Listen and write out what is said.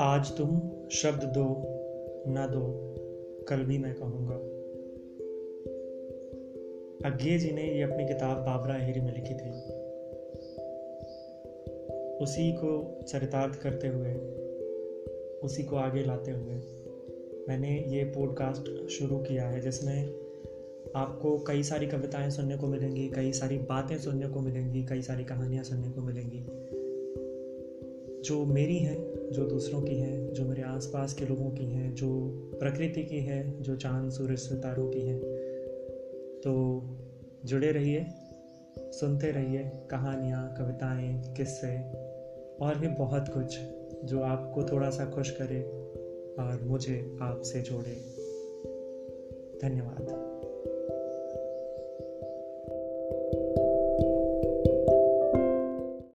आज तुम शब्द दो, न दो, कल भी मैं कहूँगा। अज्ञे जी ने ये अपनी किताब बाबरा हिरी में लिखी थी। उसी को चरितार्थ करते हुए, उसी को आगे लाते हुए मैंने ये पॉडकास्ट शुरू किया है, जिसमें आपको कई सारी कविताएँ सुनने को मिलेंगी, कई सारी बातें सुनने को मिलेंगी, कई सारी कहानियाँ सुनने को मिलेंगी। जो मेरी हैं, जो दूसरों की हैं, जो मेरे आसपास के लोगों की हैं, जो प्रकृति की है, जो चाँद, सूरज, सितारों की हैं। तो जुड़े रहिए, सुनते रहिए कहानियाँ, कविताएँ, किस्से और भी बहुत कुछ जो आपको थोड़ा सा खुश करे और मुझे आपसे जोड़े। धन्यवाद।